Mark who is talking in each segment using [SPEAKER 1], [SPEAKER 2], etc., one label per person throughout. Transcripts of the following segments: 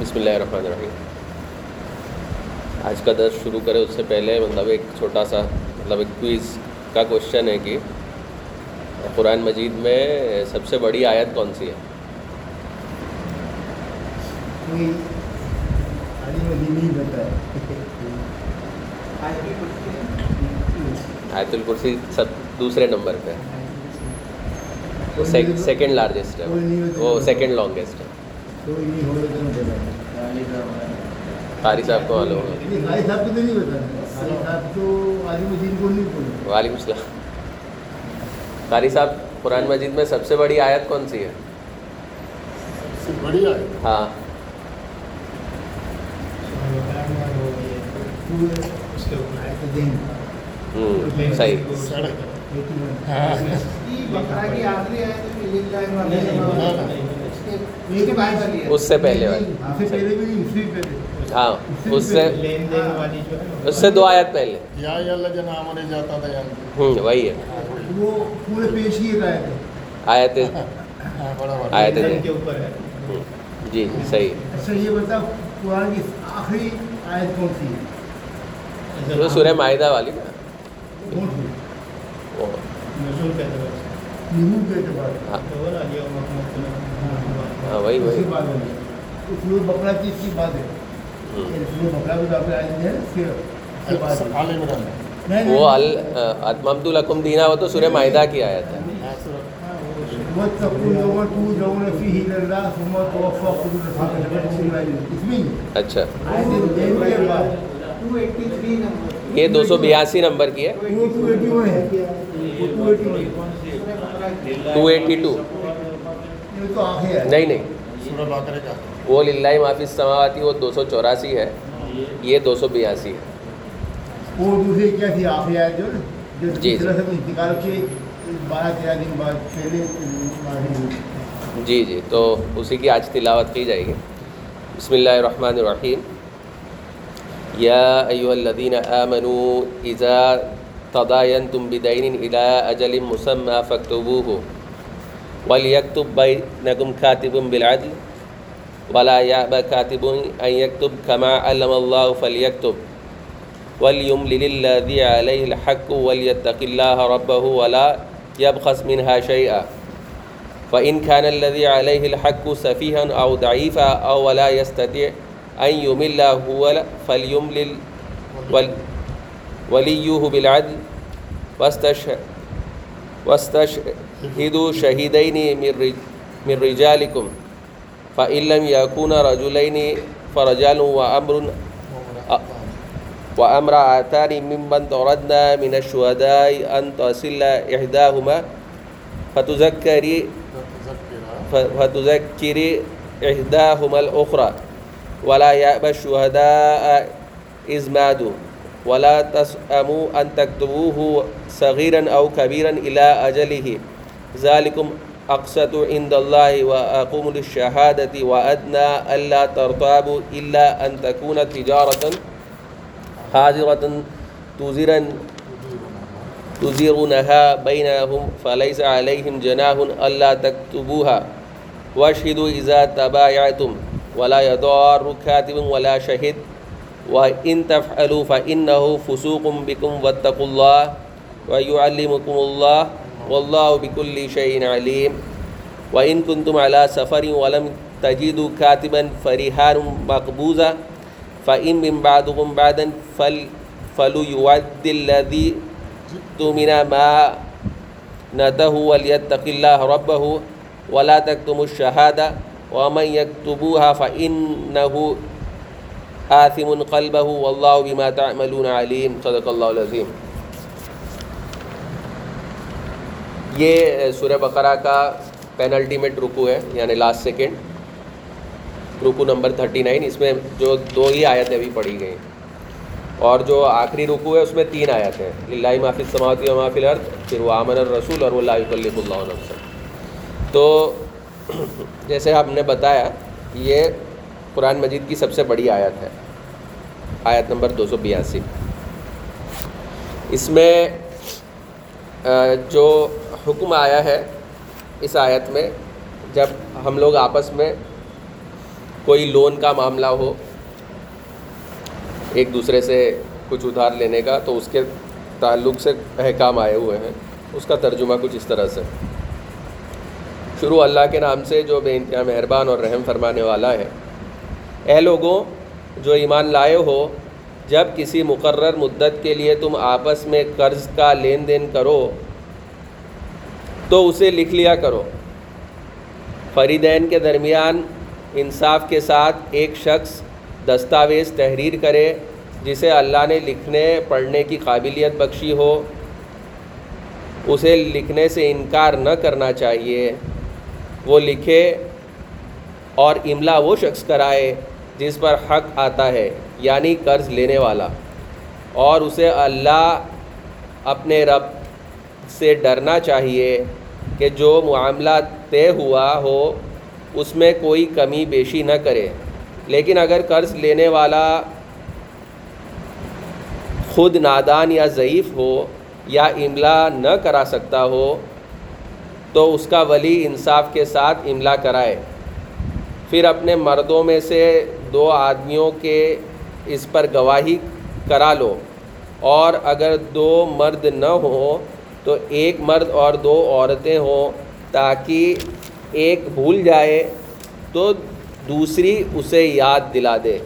[SPEAKER 1] بسم اللہ الرحمن الرحیم۔ آج کا درس شروع کرے اس سے پہلے مطلب ایک چھوٹا سا مطلب ایک کوئز کا کوشچن ہے کہ قرآن مجید میں سب سے بڑی آیت کون سی ہے؟ آیت الکرسی سب دوسرے نمبر پہ وہ سیکنڈ لارجسٹ ہے۔ وہ سیکنڈ لانگیسٹ ہے۔ قاری صاحب کو معلوم ہے
[SPEAKER 2] بھائی صاحب کو تو نہیں بھائی صاحب تو کو نہیں
[SPEAKER 1] وعلیکم السلام۔ قاری صاحب قرآن مجید میں سب سے بڑی آیت کون سی ہے؟
[SPEAKER 3] بڑی
[SPEAKER 1] ہاں۔
[SPEAKER 2] آئے تو دیں
[SPEAKER 1] ہوں صحیح اس سے پہلے والی۔
[SPEAKER 2] اس سے پہلے بھی اس سے پہلے
[SPEAKER 1] ہاں اس سے اس سے دو آیت پہلے۔
[SPEAKER 3] یا یا اللہ جنا ہمارے جاتا تھا یہاں۔
[SPEAKER 1] ہوں وہی ہے۔
[SPEAKER 2] وہ پورے پیش ہی رہا ہے
[SPEAKER 1] آیت
[SPEAKER 3] ہاں بڑا بڑا۔
[SPEAKER 1] آیت جی جی صحیح۔
[SPEAKER 2] اچھا یہ بتا قرآن کی آخری آیت کون سی ہے؟
[SPEAKER 1] وہ سورہ معاہدہ والی نا۔
[SPEAKER 2] نزول کے اعتبار
[SPEAKER 1] ہاں۔ ہاں وہی وہی۔
[SPEAKER 2] کی بات ہے۔ اس میں بکرا کی اس کی بات ہے۔ بکرا بھی ہے۔
[SPEAKER 1] وہ اتممت لکم دینا وہ تو سورہ معاہدہ کی
[SPEAKER 2] يظلمون اس میں
[SPEAKER 1] اچھا۔ یہ دو سو بیاسی نمبر کی ہے۔
[SPEAKER 2] وہ 281 ہے۔ وہ 281
[SPEAKER 1] ٹو ایٹی ٹو
[SPEAKER 2] یہ تو آخر ہے
[SPEAKER 1] نہیں نہیں وہ للہ معافی السماواتی وہ دو سو چوراسی ہے۔ یہ دو سو بیاسی ہے۔
[SPEAKER 2] وہ دوسری کیا تھی آخری آیت جو
[SPEAKER 1] جی،
[SPEAKER 2] سے انتقال کے بارہ تیرہ دن بعد پہلے نازل ہوئی
[SPEAKER 1] جی جی۔ تو اسی کی آج تلاوت کی جائے گی۔ بسم اللہ الرحمن الرحیم۔ یا ایہا الذین آمنوا اذا تداینتم بدین الى اجل مسمى فاکتبوه۔ وليكتب بینکم کاتب بالعدل ولا یعب کاتب ان یکتب کما علم اللہ فلیکتب وليملل الذي عليه الحق وليتق الله ربه ولا يبخس منها شيئا فإن كان الذي عليه الحق سفيها أو ضعيفا أو ولا يستطيع أن يمل هو فليملل ول وليه بالعدل واستشهد واستشهدوا شهيدين من رج- من رجالكم. فإن لم يكونا رجلين فرجال وأمر وأمرأتان ممن تردنا من الشهداء أن تصل إحداهما فتذكري فتذكري إحداهما الأخرى. ولا يأبى الشهداء إذ ماتوا ولا تسأموا أن تكتبوه صغيرا أو كبيرا إلى أجله. ذلكم أقسط عند الله وأقوم للشهادة وأدنى ألا ترتابوا إلا أن تكون تجارة حاضرة تزيرا تزيرونها بينهم فليس عليهم جناح ألا تكتبوها واشهدوا إذا تبايعتم ولا يضار كاتب ولا شهد وإن تفعلوا فإنه فسوق بكم واتقوا الله ويعلمكم الله والله بكل شيء عليم وإن كنتم على سفر ولم تجدوا كاتبا فرهان مقبوزا فإن من بعضكم بعدا فل فليؤد الذي تؤمن ما نته وليتق الله ربه ولا تكتموا الشهادة ومن يكتبوها فإنه آثم قلبه والله بما تعملون عليم صدق الله العظيم یہ سورہ بقرہ کا پینلٹیمیٹ رکو ہے یعنی لاسٹ سیکنڈ رکو نمبر تھرٹی نائن اس میں جو دو ہی آیتیں بھی پڑھی گئی اور جو آخری رکو ہے، اس میں تین آیتیں اللہ معافی سماعتی و معافی الارض، پھر وہ آمن الرسول اور اللہ کلف اللہ نفس تو جیسے ہم نے بتایا، یہ قرآن مجید کی سب سے بڑی آیت ہے۔ آیت نمبر دو سو بیاسی۔ اس میں جو حکم آیا ہے اس آیت میں، جب ہم لوگ آپس میں کوئی لون کا معاملہ ہو، ایک دوسرے سے کچھ ادھار لینے کا، تو اس کے تعلق سے احکام آئے ہوئے ہیں۔ اس کا ترجمہ کچھ اس طرح سے۔ شروع اللہ کے نام سے، جو بے انتہا مہربان اور رحم فرمانے والا ہے۔ اے لوگوں، جو ایمان لائے ہو جب کسی مقرر مدت کے لیے تم آپس میں قرض کا لین دین کرو، تو اسے لکھ لیا کرو۔ فریدین کے درمیان انصاف کے ساتھ ایک شخص دستاویز تحریر کرے، جسے اللہ نے لکھنے، پڑھنے کی قابلیت بخشی ہو۔ اسے لکھنے سے انکار نہ کرنا چاہیے۔ وہ لکھے اور املا وہ شخص کرائے جس پر حق آتا ہے۔ یعنی قرض لینے والا اور اسے اللہ اپنے رب سے ڈرنا چاہیے کہ جو معاملہ طے ہوا ہو، اس میں کوئی کمی بیشی نہ کرے۔ لیکن اگر قرض لینے والا خود نادان یا ضعیف ہو یا املا نہ کرا سکتا ہو، تو اس کا ولی انصاف کے ساتھ املا کرائے۔ پھر اپنے مردوں میں سے دو آدمیوں کے اس پر گواہی کرا لو۔ اور اگر دو مرد نہ ہوں تو ایک مرد اور دو عورتیں ہوں تاکہ ایک بھول جائے تو دوسری اسے یاد دلا دے۔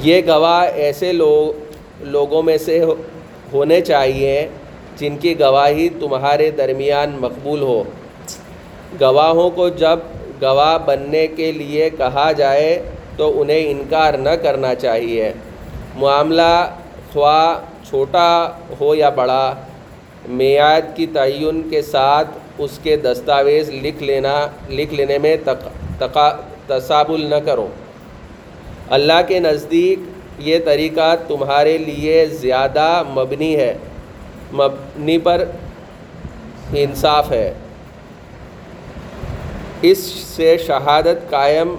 [SPEAKER 1] یہ گواہ ایسے لوگ، لوگوں میں سے ہونے چاہیے جن کی گواہی تمہارے درمیان مقبول ہو۔ گواہوں کو جب گواہ بننے کے لیے کہا جائے تو انہیں انکار نہ کرنا چاہیے۔ معاملہ خواہ چھوٹا ہو یا بڑا، میعاد کی تعین کے ساتھ اس کے دستاویز لکھ لینا، لکھ لینے میں تقا تصابل نہ کرو۔ اللہ کے نزدیک یہ طریقہ تمہارے لیے زیادہ مبنی ہے، مبنی پر انصاف ہے۔ اس سے شہادت قائم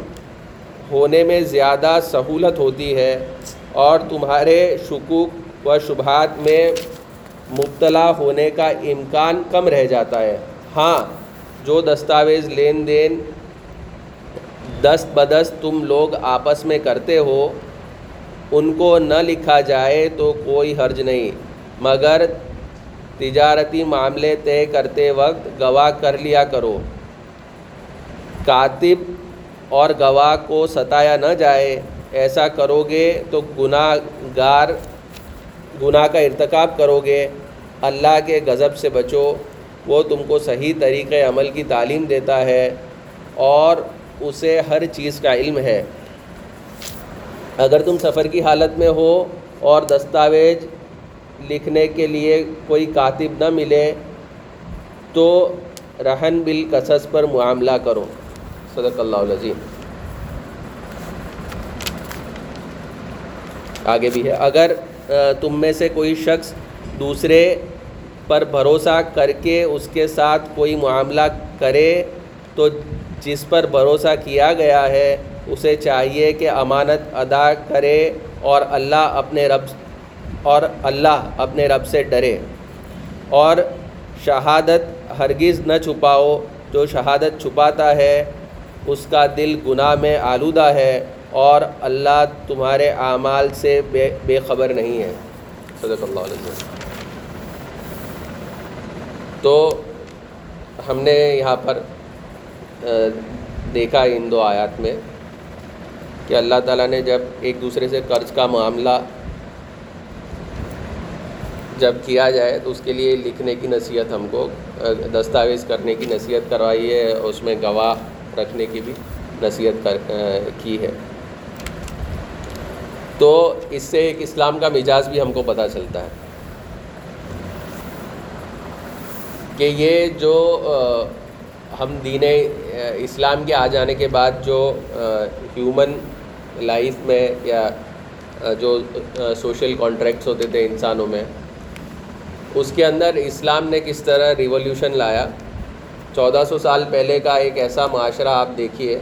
[SPEAKER 1] ہونے میں زیادہ سہولت ہوتی ہے اور تمہارے شکوک و شبہات میں مبتلا ہونے کا امکان کم رہ جاتا ہے۔ ہاں جو دستاویز لین دین دست بدست تم لوگ آپس میں کرتے ہو، ان کو نہ لکھا جائے تو کوئی حرج نہیں۔ مگر تجارتی معاملے طے کرتے وقت گواہ کر لیا کرو۔ کاتب اور گواہ کو ستایا نہ جائے، ایسا کرو گے تو گناہ گار گناہ کا ارتکاب کرو گے اللہ کے غضب سے بچو، وہ تم کو صحیح طریقے عمل کی تعلیم دیتا ہے اور اسے ہر چیز کا علم ہے۔ اگر تم سفر کی حالت میں ہو اور دستاویز لکھنے کے لیے کوئی کاتب نہ ملے، تو رہن بالقصص پر معاملہ کرو۔ صدق اللہ عظیم آگے بھی ہے۔ اگر تم میں سے کوئی شخص دوسرے پر بھروسہ کر کے اس کے ساتھ کوئی معاملہ کرے تو جس پر بھروسہ کیا گیا ہے، اسے چاہیے کہ امانت ادا کرے اور اللہ اپنے رب، اور اللہ اپنے رب سے ڈرے۔ اور شہادت ہرگز نہ چھپاؤ۔ جو شہادت چھپاتا ہے اس کا دل گناہ میں آلودہ ہے اور اللہ تمہارے اعمال سے بے بے خبر نہیں ہے۔ صدق اللہ علیہ وسلم۔ تو ہم نے یہاں پر دیکھا ان دو آیات میں کہ اللہ تعالیٰ نے جب ایک دوسرے سے قرض کا معاملہ جب کیا جائے تو اس کے لیے لکھنے کی نصیحت ہم کو دستاویز کرنے کی نصیحت کروائی ہے، اس میں گواہ رکھنے کی بھی نصیحت کر کی ہے۔ تو اس سے ایک اسلام کا مزاج بھی ہم کو پتہ چلتا ہے کہ یہ جو ہم دین اسلام کے آ جانے کے بعد جو ہیومن لائف میں یا جو سوشل کانٹریکٹس ہوتے تھے انسانوں میں، اس کے اندر اسلام نے کس طرح ریولیوشن لایا؟ چودہ سو سال پہلے کا ایک ایسا معاشرہ آپ دیکھیے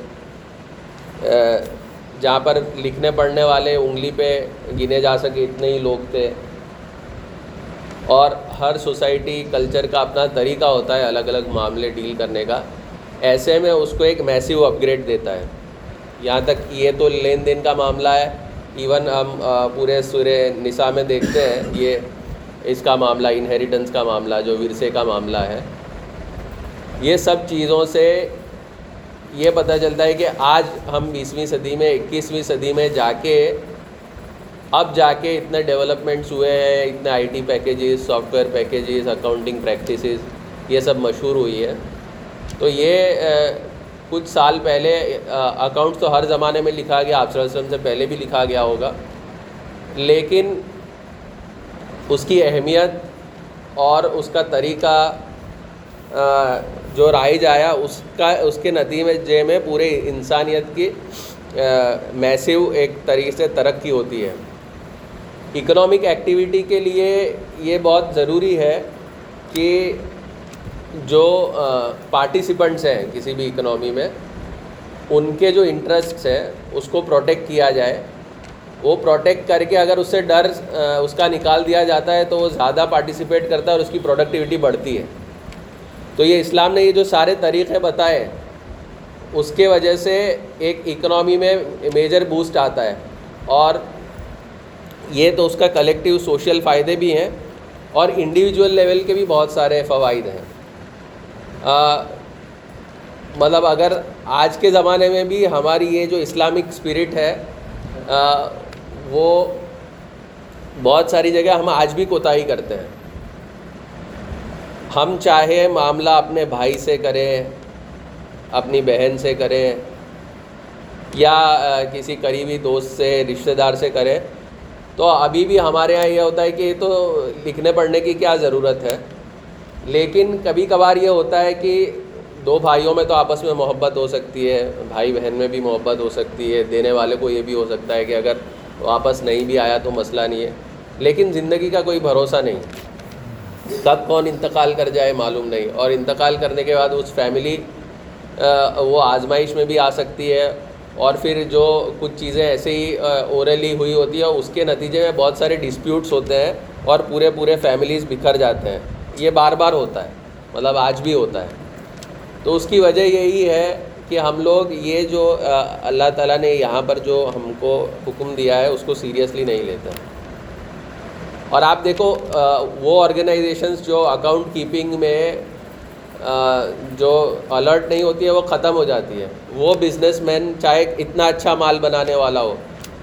[SPEAKER 1] جہاں پر لکھنے پڑھنے والے انگلی پہ گنے جا سکے، اتنے ہی لوگ تھے۔ اور ہر سوسائٹی، کلچر کا اپنا طریقہ ہوتا ہے الگ الگ معاملے ڈیل کرنے کا۔ ایسے میں اس کو ایک میسیو اپ گریڈ دیتا ہے۔ یہاں تک یہ تو لین دین کا معاملہ ہے۔ ایون ہم پورے سورہ نساء میں دیکھتے ہیں، یہ اس کا معاملہ انہیریٹنس کا معاملہ، جو ورثے کا معاملہ ہے۔ یہ سب چیزوں سے یہ پتہ چلتا ہے کہ آج ہم بیسویں صدی میں، اکیسویں صدی میں جا کے، اب جا کے اتنے ڈیولپمنٹس ہوئے ہیں، اتنے I T packages software packages accounting practices یہ سب مشہور ہوئی ہے تو یہ کچھ سال پہلے اکاؤنٹس تو ہر زمانے میں لکھا گیا، آپ وسلم سے پہلے بھی لکھا گیا ہوگا۔ لیکن اس کی اہمیت اور اس کا طریقہ جو رائج آیا اس کا، اس کے نتیجے میں پورے انسانیت کی میسیو ایک طریقے سے ترقی ہوتی ہے۔ اکنامک ایکٹیویٹی کے لیے یہ بہت ضروری ہے کہ جو پارٹیسپنٹس ہیں کسی بھی اکنامی میں، ان کے جو انٹرسٹس ہیں، اس کو پروٹیکٹ کیا جائے۔ وہ پروٹیکٹ کر کے اگر اس سے ڈر اس کا نکال دیا جاتا ہے تو وہ زیادہ پارٹیسپیٹ کرتا ہے اور اس کی پروڈکٹیوٹی بڑھتی ہے۔ تو یہ اسلام نے یہ جو سارے طریقے بتائے اس کے وجہ سے ایک اکنامی میں میجر بوسٹ آتا ہے۔ اور یہ تو اس کا کلیکٹیو سوشل فائدے بھی ہیں اور انڈیویجول لیول کے بھی بہت سارے فوائد ہیں۔ آ, مطلب اگر آج کے زمانے میں بھی ہماری یہ جو اسلامک اسپرٹ ہے آ, وہ بہت ساری جگہ ہم آج بھی کوتاہی کرتے ہیں۔ ہم چاہے معاملہ اپنے بھائی سے کریں، اپنی بہن سے کریں، یا کسی قریبی دوست سے، رشتہ دار سے کریں۔ تو ابھی بھی ہمارے یہاں یہ ہوتا ہے کہ یہ تو لکھنے پڑھنے کی کیا ضرورت ہے۔ لیکن کبھی کبھار یہ ہوتا ہے کہ دو بھائیوں میں تو آپس میں محبت ہو سکتی ہے، بھائی بہن میں بھی محبت ہو سکتی ہے، دینے والے کو یہ بھی ہو سکتا ہے کہ اگر واپس نہیں بھی آیا تو مسئلہ نہیں ہے۔ لیکن زندگی کا کوئی بھروسہ نہیں۔ کب کون انتقال کر جائے معلوم نہیں اور انتقال کرنے کے بعد اس فیملی وہ آزمائش میں بھی آ سکتی ہے اور پھر جو کچھ چیزیں ایسے ہی اورلی ہوئی ہوتی ہے اس کے نتیجے میں بہت سارے ڈسپیوٹس ہوتے ہیں اور پورے پورے فیملیز بکھر جاتے ہیں۔ یہ بار بار ہوتا ہے مطلب آج بھی ہوتا ہے۔ تو اس کی وجہ یہی ہے کہ ہم لوگ یہ جو اللہ تعالیٰ نے یہاں پر جو ہم کو حکم دیا ہے، اس کو سیریسلی نہیں لیتے۔ اور آپ دیکھو وہ آرگنائزیشنس جو اکاؤنٹ کیپنگ میں جو الرٹ نہیں ہوتی ہے، وہ ختم ہو جاتی ہے۔ وہ بزنس مین چاہے اتنا اچھا مال بنانے والا ہو،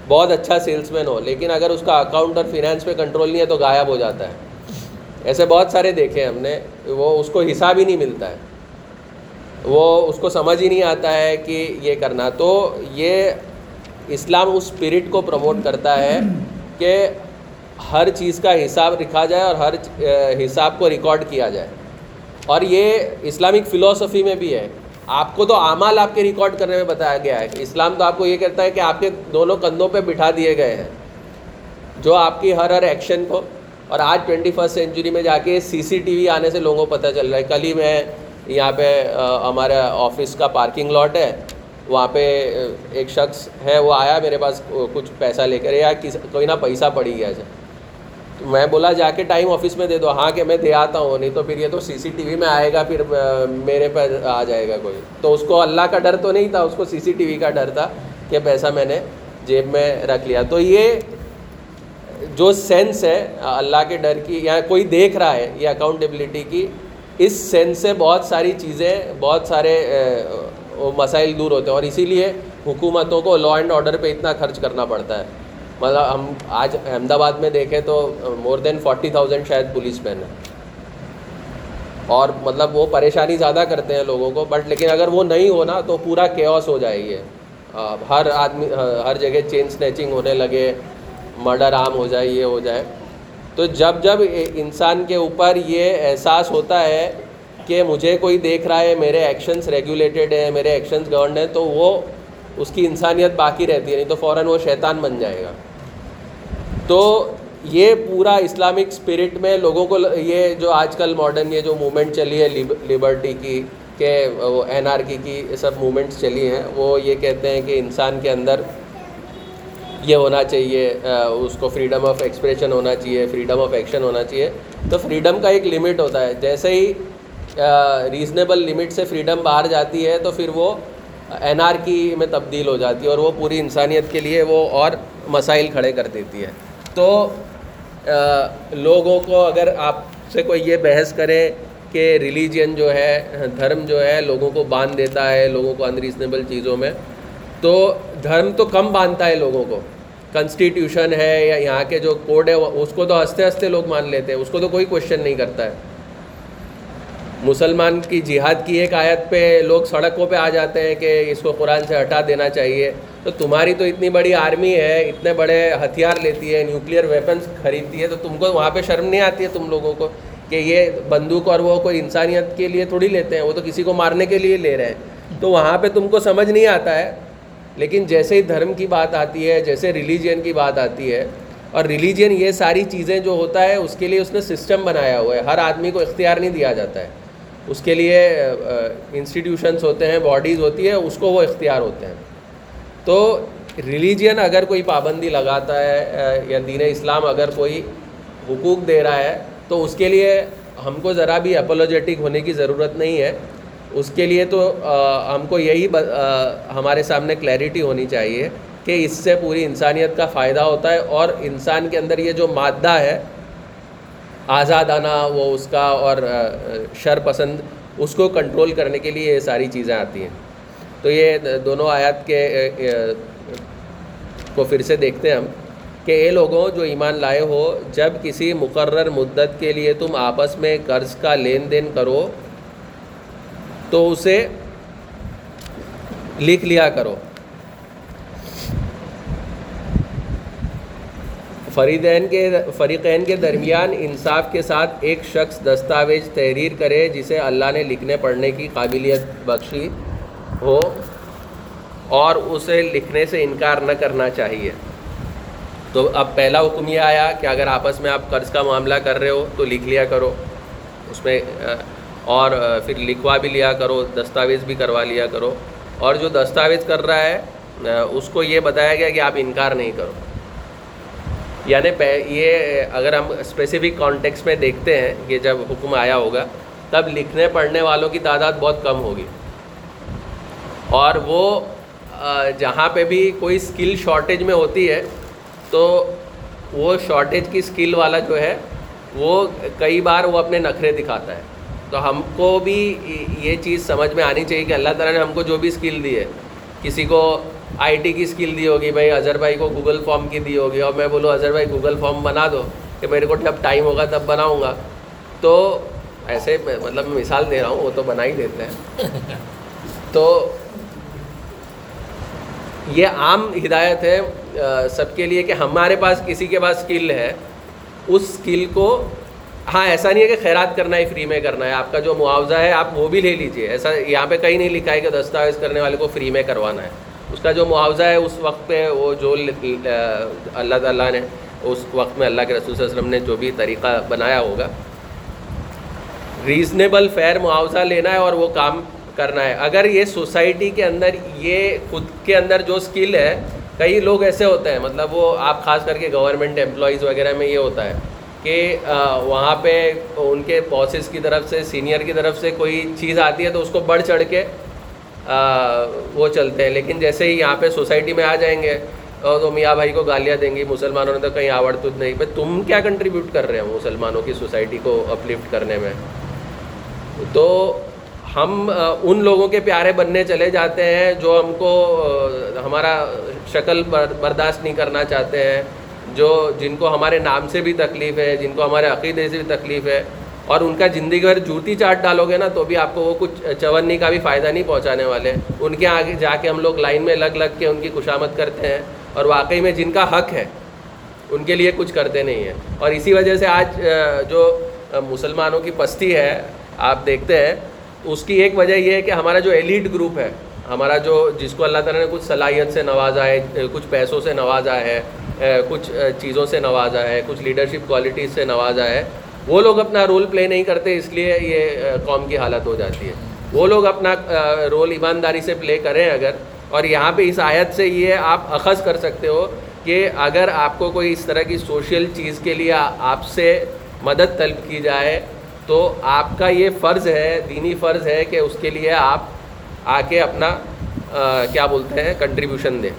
[SPEAKER 1] بہت اچھا سیلس مین ہو، لیکن اگر اس کا اکاؤنٹ اور فینانس پہ کنٹرول نہیں ہے تو غائب ہو جاتا ہے۔ ایسے بہت سارے دیکھے ہم نے، وہ اس کو حساب ہی نہیں ملتا ہے۔ وہ اس کو سمجھ ہی نہیں آتا ہے کہ یہ کرنا۔ تو یہ اسلام اس اسپرٹ کو پروموٹ کرتا ہے کہ ہر چیز کا حساب رکھا جائے اور ہر حساب کو ریکارڈ کیا جائے۔ اور یہ اسلامک فلاسفی میں بھی ہے۔ آپ کو تو اعمال آپ کے ریکارڈ کرنے میں بتایا گیا ہے۔ اسلام تو آپ کو یہ کہتا ہے کہ آپ کے دونوں کندھوں پہ بٹھا دیے گئے ہیں۔ جو آپ کی ہر ہر ایکشن کو، اور آج ٹوینٹی فسٹ سینچری میں جا کے سی سی ٹی وی آنے سے لوگوں کو پتہ چل رہا ہے۔ کل ہی میں یہاں پہ ہمارا آفس کا پارکنگ لاٹ ہے۔ وہاں پہ ایک شخص ہے، وہ آیا میرے پاس کچھ پیسہ لے کر، یا کوئی نہ پیسہ پڑی گیا ایسے تو میں بولا جا کے ٹائم آفس میں دے دو۔ ہاں کہ میں دے آتا ہوں، نہیں تو پھر یہ تو سی سی ٹی وی میں آئے گا، پھر میرے پہ آ جائے گا کوئی۔ تو اس کو اللہ کا ڈر تو نہیں تھا، اس کو سی سی ٹی وی کا ڈر تھا کہ پیسہ میں نے جیب میں رکھ لیا۔ تو یہ جو سینس ہے اللہ کے ڈر کی، یا کوئی دیکھ رہا ہے یہ اکاؤنٹیبلٹی کی، اس سینس سے بہت ساری چیزیں، بہت سارے مسائل دور ہوتے ہیں۔ اور اسی لیے حکومتوں کو لا اینڈ آرڈر پہ اتنا خرچ کرنا پڑتا ہے۔ مطلب ہم آج احمد آباد میں دیکھیں تو مور دین فورٹی تھاؤزینڈ شاید پولیس مین ہے اور مطلب وہ پریشانی زیادہ کرتے ہیں لوگوں کو بٹ لیکن اگر وہ نہیں ہونا تو پورا کیوس ہو جائے گی۔ ہر آدمی، ہر جگہ چین اسنیچنگ ہونے لگے مرڈر عام ہو جائے، یہ ہو جائے۔ تو جب جب انسان کے اوپر یہ احساس ہوتا ہے کہ مجھے کوئی دیکھ رہا ہے، میرے ایکشنس ریگولیٹڈ ہیں، میرے ایکشنس گورنڈ ہیں، تو وہ اس کی انسانیت باقی رہتی ہے، نہیں تو فوراً وہ شیطان بن جائے گا۔ تو یہ پورا اسلامک اسپرٹ میں لوگوں کو یہ جو آج کل ماڈرن یہ جو موومنٹ چلی ہے لبرٹی کی، کہ وہ این آر کی کی سب موومنٹس چلی ہیں، وہ یہ کہتے ہیں کہ انسان کے اندر یہ ہونا چاہیے اس کو فریڈم آف ایکسپریشن ہونا چاہیے فریڈم آف ایکشن ہونا چاہیے۔ تو فریڈم کا ایک لمٹ ہوتا ہے۔ جیسے ہی ریزنیبل لمٹ سے فریڈم باہر جاتی ہے، تو پھر وہ این آر کی میں تبدیل ہو جاتی ہے اور وہ پوری انسانیت کے لیے وہ اور مسائل کھڑے کر دیتی ہے۔ تو لوگوں کو اگر آپ سے کوئی یہ بحث کرے کہ ریلیجن جو ہے، دھرم جو ہے، لوگوں کو باندھ دیتا ہے، لوگوں کو انریزنیبل چیزوں میں، تو دھرم تو کم باندھتا ہے لوگوں کو۔ کنسٹیٹیوشن ہے یا یہاں کے جو کوڈ ہے اس کو تو ہنستے ہنستے لوگ مان لیتے ہیں، اس کو تو کوئی کوشچن نہیں کرتا ہے۔ مسلمان کی جہاد کی ایک آیت پہ لوگ سڑکوں پہ آ جاتے ہیں کہ اس کو قرآن سے ہٹا دینا چاہیے۔ تو تمہاری تو اتنی بڑی آرمی ہے، اتنے بڑے ہتھیار لیتی ہے نیوکلیئر ویپنس خریدتی ہے، تو تم کو وہاں پہ شرم نہیں آتی ہے تم لوگوں کو کہ یہ بندوق اور وہ کوئی انسانیت کے لیے تھوڑی لیتے ہیں، وہ تو کسی کو مارنے کے لیے لے رہے ہیں۔ تو وہاں پہ تم کو سمجھ نہیں آتا ہے۔ لیکن جیسے ہی دھرم کی بات آتی ہے، جیسے ریلیجین کی بات آتی ہے، اور ریلیجین یہ ساری چیزیں جو ہوتا ہے، اس کے لیے اس نے سسٹم بنایا ہوا ہے۔ ہر آدمی کو اختیار نہیں دیا جاتا ہے۔ اس کے لیے انسٹیٹیوشنس ہوتے ہیں باڈیز ہوتی ہے، اس کو وہ اختیار ہوتے ہیں۔ تو ریلیجین اگر کوئی پابندی لگاتا ہے یا دین اسلام اگر کوئی حقوق دے رہا ہے، تو اس کے لیے ہم کو ذرا بھی اپولوجیٹک ہونے کی ضرورت نہیں ہے۔ اس کے لیے تو ہم کو یہی ہمارے سامنے کلیئرٹی ہونی چاہیے کہ اس سے پوری انسانیت کا فائدہ ہوتا ہے اور انسان کے اندر یہ جو مادہ ہے آزادانہ وہ اس کا اور شر پسند اس کو کنٹرول کرنے کے لیے یہ ساری چیزیں آتی ہیں۔ تو یہ دونوں آیات کے کو پھر سے دیکھتے ہیں ہم کہ اے لوگوں جو ایمان لائے ہو، جب کسی مقرر مدت کے لیے تم آپس میں قرض کا لین دین کرو، تو اسے لکھ لیا کرو۔ فریدین کے فریقین کے درمیان انصاف کے ساتھ ایک شخص دستاویز تحریر کرے جسے اللہ نے لکھنے پڑھنے کی قابلیت بخشی ہو اور اسے لکھنے سے انکار نہ کرنا چاہیے۔ تو اب پہلا حکم یہ آیا کہ اگر آپس میں آپ قرض کا معاملہ کر رہے ہو تو لکھ لیا کرو۔ اس میں، اور پھر لکھوا بھی لیا کرو، دستاویز بھی کروا لیا کرو۔ اور جو دستاویز کر رہا ہے، اس کو یہ بتایا گیا کہ آپ انکار نہیں کرو۔ یعنی یہ اگر ہم اسپیسیفک کانٹیکس میں دیکھتے ہیں کہ جب حکم آیا ہوگا، تب لکھنے پڑھنے والوں کی تعداد بہت کم ہوگی۔ اور وہ جہاں پہ بھی کوئی اسکل شارٹیج میں ہوتی ہے، تو وہ شارٹیج کی اسکل والا جو ہے، وہ کئی بار وہ اپنے نخرے دکھاتا ہے۔ تو ہم کو بھی یہ چیز سمجھ میں آنی چاہیے کہ اللہ تعالیٰ نے ہم کو جو بھی اسکل دی ہے، کسی کو آئی ٹی کی اسکل دی ہوگی بھائی اظہر بھائی کو گوگل فارم کی دی ہوگی اور میں بولوں اظہر بھائی گوگل فارم بنا دو کہ میرے کو جب ٹائم ہوگا تب بناؤں گا۔ تو ایسے مطلب میں مثال دے رہا ہوں وہ تو بنا ہی دیتے ہیں۔ تو یہ عام ہدایت ہے سب کے لیے کہ ہمارے پاس کسی کے پاس اسکل ہے۔ اس اسکل کو ہاں ایسا نہیں ہے کہ خیرات کرنا ہے فری میں کرنا ہے۔ آپ کا جو معاوضہ ہے آپ وہ بھی لے لیجیے ایسا یہاں پہ کہیں نہیں لکھا ہے کہ دستاویز کرنے والے کو فری میں کروانا ہے۔ اس کا جو معاوضہ ہے اس وقت پہ وہ جو اللہ تعالیٰ نے اس وقت میں اللہ کے رسول صلی اللہ علیہ وسلم نے جو بھی طریقہ بنایا ہوگا۔ ریزنیبل فیئر معاوضہ لینا ہے اور وہ کام کرنا ہے۔ اگر یہ سوسائٹی کے اندر یہ خود کے اندر جو اسکل ہے، کئی لوگ ایسے ہوتے ہیں مطلب وہ آپ خاص کر کے گورنمنٹ امپلائیز وغیرہ میں یہ ہوتا ہے کہ وہاں پہ ان کے باسز کی طرف سے سینئر کی طرف سے کوئی چیز آتی ہے تو اس کو بڑھ چڑھ کے وہ چلتے ہیں۔ لیکن جیسے ہی یہاں پہ سوسائٹی میں آ جائیں گے اور تو میاں بھائی کو گالیاں دیں گی، مسلمانوں نے تو کہیں آوڑ تجھ نہیں۔ بھائی، تم کیا کنٹریبیوٹ کر رہے ہیں مسلمانوں کی سوسائٹی کو اپلفٹ کرنے میں؟ تو ہم ان لوگوں کے پیارے بننے چلے جاتے ہیں جو ہم کو ہمارا شکل برداشت نہیں کرنا چاہتے ہیں، جو، جن کو ہمارے نام سے بھی تکلیف ہے، جن کو ہمارے عقیدے سے بھی تکلیف ہے۔ اور ان کا زندگی بھر جوتی چاٹ ڈالو گے نا تو بھی آپ کو وہ کچھ چونی کا بھی فائدہ نہیں پہنچانے والے۔ ان کے آگے جا کے ہم لوگ لائن میں لگ لگ کے ان کی خوشامد کرتے ہیں اور واقعی میں جن کا حق ہے، ان کے لیے کچھ کرتے نہیں ہیں۔ اور اسی وجہ سے آج جو مسلمانوں کی پستی ہے، آپ دیکھتے ہیں، اس کی ایک وجہ یہ ہے کہ ہمارا جو ایلیٹ گروپ ہے، ہمارا جو، جس کو اللہ تعالیٰ نے کچھ صلاحیت سے نوازا ہے کچھ پیسوں سے نوازا ہے کچھ چیزوں سے نوازا ہے کچھ لیڈرشپ کوالٹیز سے نوازا ہے وہ لوگ اپنا رول پلے نہیں کرتے، اس لیے یہ قوم کی حالت ہو جاتی ہے۔ وہ لوگ اپنا رول ایمانداری سے پلے کریں اگر، اور یہاں پہ اس آیت سے یہ آپ اخذ کر سکتے ہو کہ اگر آپ کو کوئی اس طرح کی سوشل چیز کے لیے آپ سے مدد طلب کی جائے، تو آپ کا یہ فرض ہے، دینی فرض ہے کہ اس کے لیے آپ آ کے اپنا کیا بولتے ہیں کنٹریبیوشن دے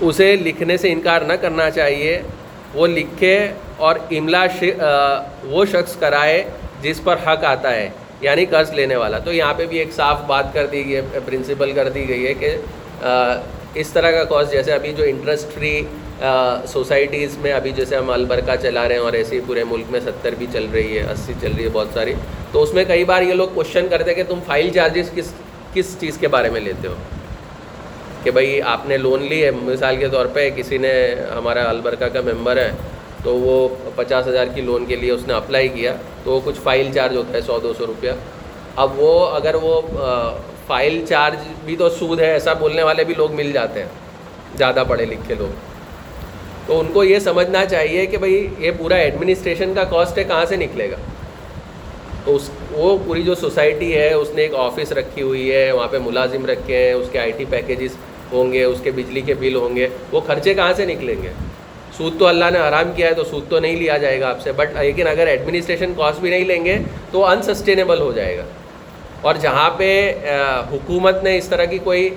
[SPEAKER 1] اسے لکھنے سے انکار نہ کرنا چاہیے۔ وہ لکھے اور املا ش- آ, وہ شخص کرائے جس پر حق آتا ہے یعنی قرض لینے والا۔ تو یہاں پہ بھی ایک صاف بات کر دی گئی ہے پرنسپل کر دی گئی ہے کہ آ, اس طرح کا کاسٹ جیسے ابھی جو انٹرسٹ فری سوسائٹیز میں ابھی جیسے ہم البرکہ چلا رہے ہیں اور ایسے ہی پورے ملک میں ستر بھی چل رہی ہے اسی چل رہی ہے بہت ساری۔ تو اس میں کئی بار یہ لوگ کوشچن کرتے ہیں کہ تم فائل چارجز کس کس چیز کے بارے میں لیتے ہو؟ کہ بھائی آپ نے لون لی ہے، مثال کے طور پہ کسی نے ہمارا البرکہ کا ممبر ہے، تو وہ پچاس ہزار کی لون کے لیے اس نے اپلائی کیا، تو وہ کچھ فائل چارج ہوتا ہے، سو دو سو روپیہ۔ اب وہ اگر وہ فائل چارج بھی تو سود ہے، ایسا بولنے والے بھی لوگ مل جاتے ہیں، زیادہ پڑھے لکھے لوگ۔ تو ان کو یہ سمجھنا چاہیے کہ بھائی یہ پورا ایڈمنسٹریشن کا کاسٹ ہے، کہاں سے نکلے گا؟ تو اس وہ پوری جو سوسائٹی ہے، اس نے ایک آفس رکھی ہوئی ہے، وہاں پہ ملازم رکھے ہیں، اس کے آئی ٹی پیکیجز ہوں گے، اس کے بجلی کے بل ہوں گے۔ وہ خرچے کہاں سے نکلیں گے؟ سود تو اللہ نے حرام کیا ہے، تو سود تو نہیں لیا جائے گا آپ سے۔ بٹ لیکن اگر ایڈمنسٹریشن کاسٹ بھی نہیں لیں گے، تو انسسٹینیبل ہو جائے گا۔ اور جہاں پہ حکومت نے اس طرح کی کوئی